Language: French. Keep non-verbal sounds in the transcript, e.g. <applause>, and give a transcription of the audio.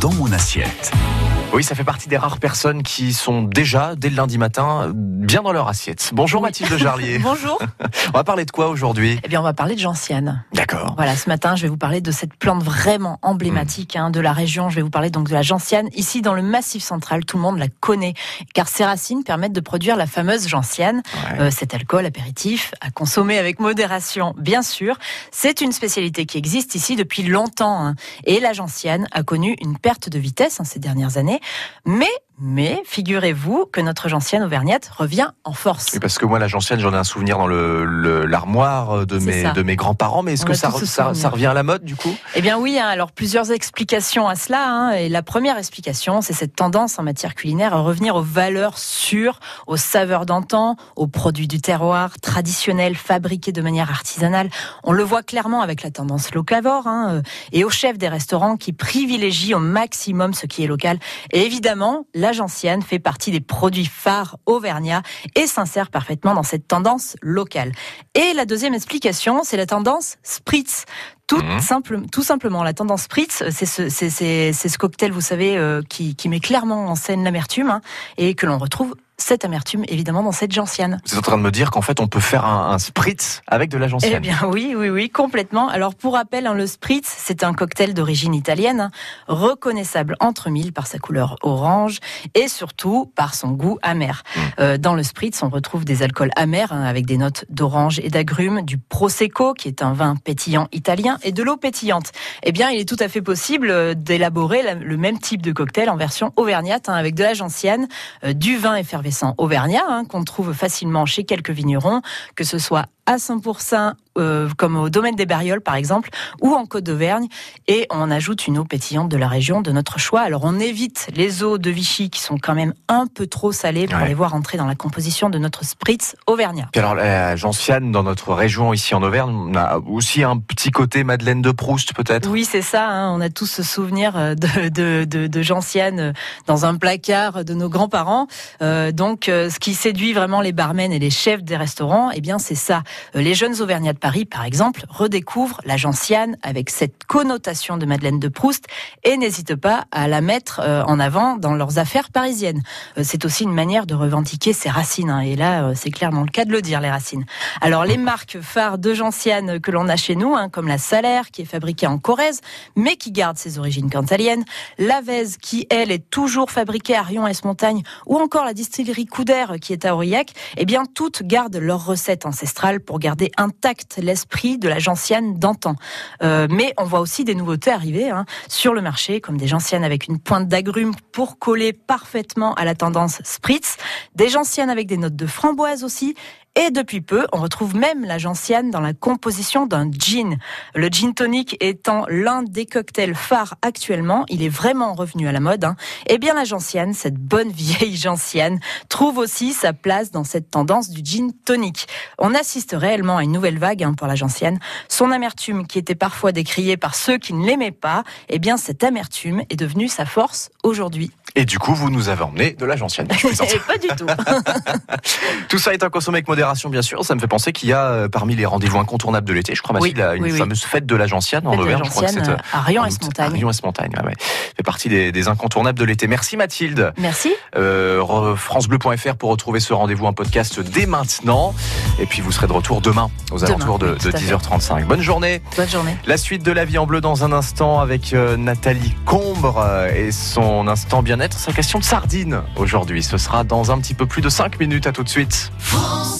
Dans mon assiette. Oui, ça fait partie des rares personnes qui sont déjà, dès le lundi matin, bien dans leur assiette. Bonjour Oui. Mathilde Jarlier. <laughs> Bonjour. On va parler de quoi aujourd'hui? Eh bien, on va parler de gentiane. D'accord. Voilà, ce matin, je vais vous parler de cette plante vraiment emblématique hein, de la région. Je vais vous parler donc de la gentiane. Ici, dans le Massif central, tout le monde la connaît, car ses racines permettent de produire la fameuse gentiane. Ouais. Euh, cet alcool apéritif à consommer avec modération, bien sûr. C'est une spécialité qui existe ici depuis longtemps. hein. Et la gentiane a connu une perte de vitesse hein, ces dernières années. Mais, mais, figurez-vous que notre gentiane auvergnate revient en force. Oui, parce que moi, la gentiane, j'en ai un souvenir dans le le- l'armoire de mes de mes grands-parents. Mais est-ce que ça, ça revient à la mode du coup? Eh bien oui, hein, alors plusieurs explications à cela. hein. Et la première explication, c'est cette tendance en matière culinaire à revenir aux valeurs sûres, aux saveurs d'antan, aux produits du terroir traditionnels fabriqués de manière artisanale. On le voit clairement avec la tendance locavore hein, euh, et aux chefs des restaurants qui privilégient au maximum ce qui est local. Et évidemment, la gentiane fait partie des produits phares auvergnats et s'insère parfaitement dans cette tendance locale. Et la deuxième explication, c'est la tendance spritz. Tout, Mhm. simple, tout simplement, la tendance spritz, c'est ce, c'est, c'est- c'est ce cocktail, vous savez, euh, qui, qui met clairement en scène l'amertume hein, et que l'on retrouve cette amertume évidemment dans cette gentiane. Vous êtes en train de me dire qu'en fait, on peut faire un, un spritz avec de la gentiane. Eh bien oui, oui, oui, complètement. Alors pour rappel, hein, le spritz, c'est un cocktail d'origine italienne, hein, reconnaissable entre mille par sa couleur orange et surtout par son goût amer. Mm. Euh, dans le spritz, on retrouve des alcools amers hein, avec des notes d'orange et d'agrumes, du prosecco qui est un vin pétillant italien et de l'eau pétillante. Eh bien, il est tout à fait possible euh, d'élaborer la- le même type de cocktail en version auvergnate avec de la gentiane, euh, du vin effervescent auvergnat hein, qu'on trouve facilement chez quelques vignerons, que ce soit à 100% euh, comme au domaine des Barrioles par exemple, ou en Côte d'Auvergne, et on ajoute une eau pétillante de la région de notre choix. Alors on évite les eaux de Vichy qui sont quand même un peu trop salées pour Ouais. les voir entrer dans la composition de notre spritz auvergnat. Puis alors, la gentiane, dans notre région ici en Auvergne, on a aussi un petit côté Madeleine de Proust, peut-être? Oui, c'est ça. hein. On a tous ce souvenir euh, de, de, de, de gentiane euh, dans un placard de nos grands-parents. Euh, donc, euh, ce qui séduit vraiment les barmen et les chefs des restaurants, eh bien, c'est ça. Euh, Les jeunes Auvergnats de Paris, par exemple, redécouvrent la gentiane avec cette connotation de Madeleine de Proust et n'hésitent pas à la mettre euh, en avant dans leurs affaires parisiennes. Euh, C'est aussi une manière de revendiquer ses racines. hein. Et là, c'est clairement le cas de le dire, les racines. Alors, les marques phares de gentiane que l'on a chez nous, hein, comme la Salaire, qui est fabriquée en Corrèze, mais qui garde ses origines cantaliennes, la Vèze, qui, elle, est toujours fabriquée à Rion-Est-Montagne, ou encore la distillerie Coudert, qui est à Aurillac, eh bien, toutes gardent leur recette ancestrale pour garder intact l'esprit de la gentiane d'antan. Euh, mais on voit aussi des nouveautés arriver hein, sur le marché, comme des gentianes avec une pointe d'agrumes pour coller parfaitement à la tendance spritz, des gentianes avec des notes de framboise aussi, et depuis peu, on retrouve même la gentiane dans la composition d'un gin. Le gin tonic étant l'un des cocktails phares actuellement, il est vraiment revenu à la mode. Hein. Eh bien, la gentiane, cette bonne <laughs> vieille gentiane, trouve aussi sa place dans cette tendance du gin tonic. On assiste réellement à une nouvelle vague hein, pour la gentiane. Son amertume, qui était parfois décriée par ceux qui ne l'aimaient pas, eh bien, cette amertume est devenue sa force aujourd'hui. Et du coup, vous nous avez emmené de la gentiane. Je plaisante. <laughs> Et pas du tout. <laughs> Tout ça est à consommer avec modération, bien sûr. Ça me fait penser qu'il y a euh, parmi les rendez-vous incontournables de l'été, je crois, Oui, Mathilde, une oui, oui. fameuse fête de la gentiane en Auvergne. Je crois que c'est, euh, à à Rion-Est-Montagne, ouais, ouais. fait partie des, des incontournables de l'été. Merci Mathilde. Merci. Euh, francebleu.fr pour retrouver ce rendez-vous en podcast dès maintenant. Et puis vous serez de retour demain aux Demain, alentours de, oui, tout de à fait. 10h35. Bonne journée. Bonne journée. La suite de la vie en bleu dans un instant avec euh, Nathalie Combre euh, et son instant bien-être. Sa question de sardine aujourd'hui. Ce sera dans un petit peu plus de 5 minutes. À tout de suite. France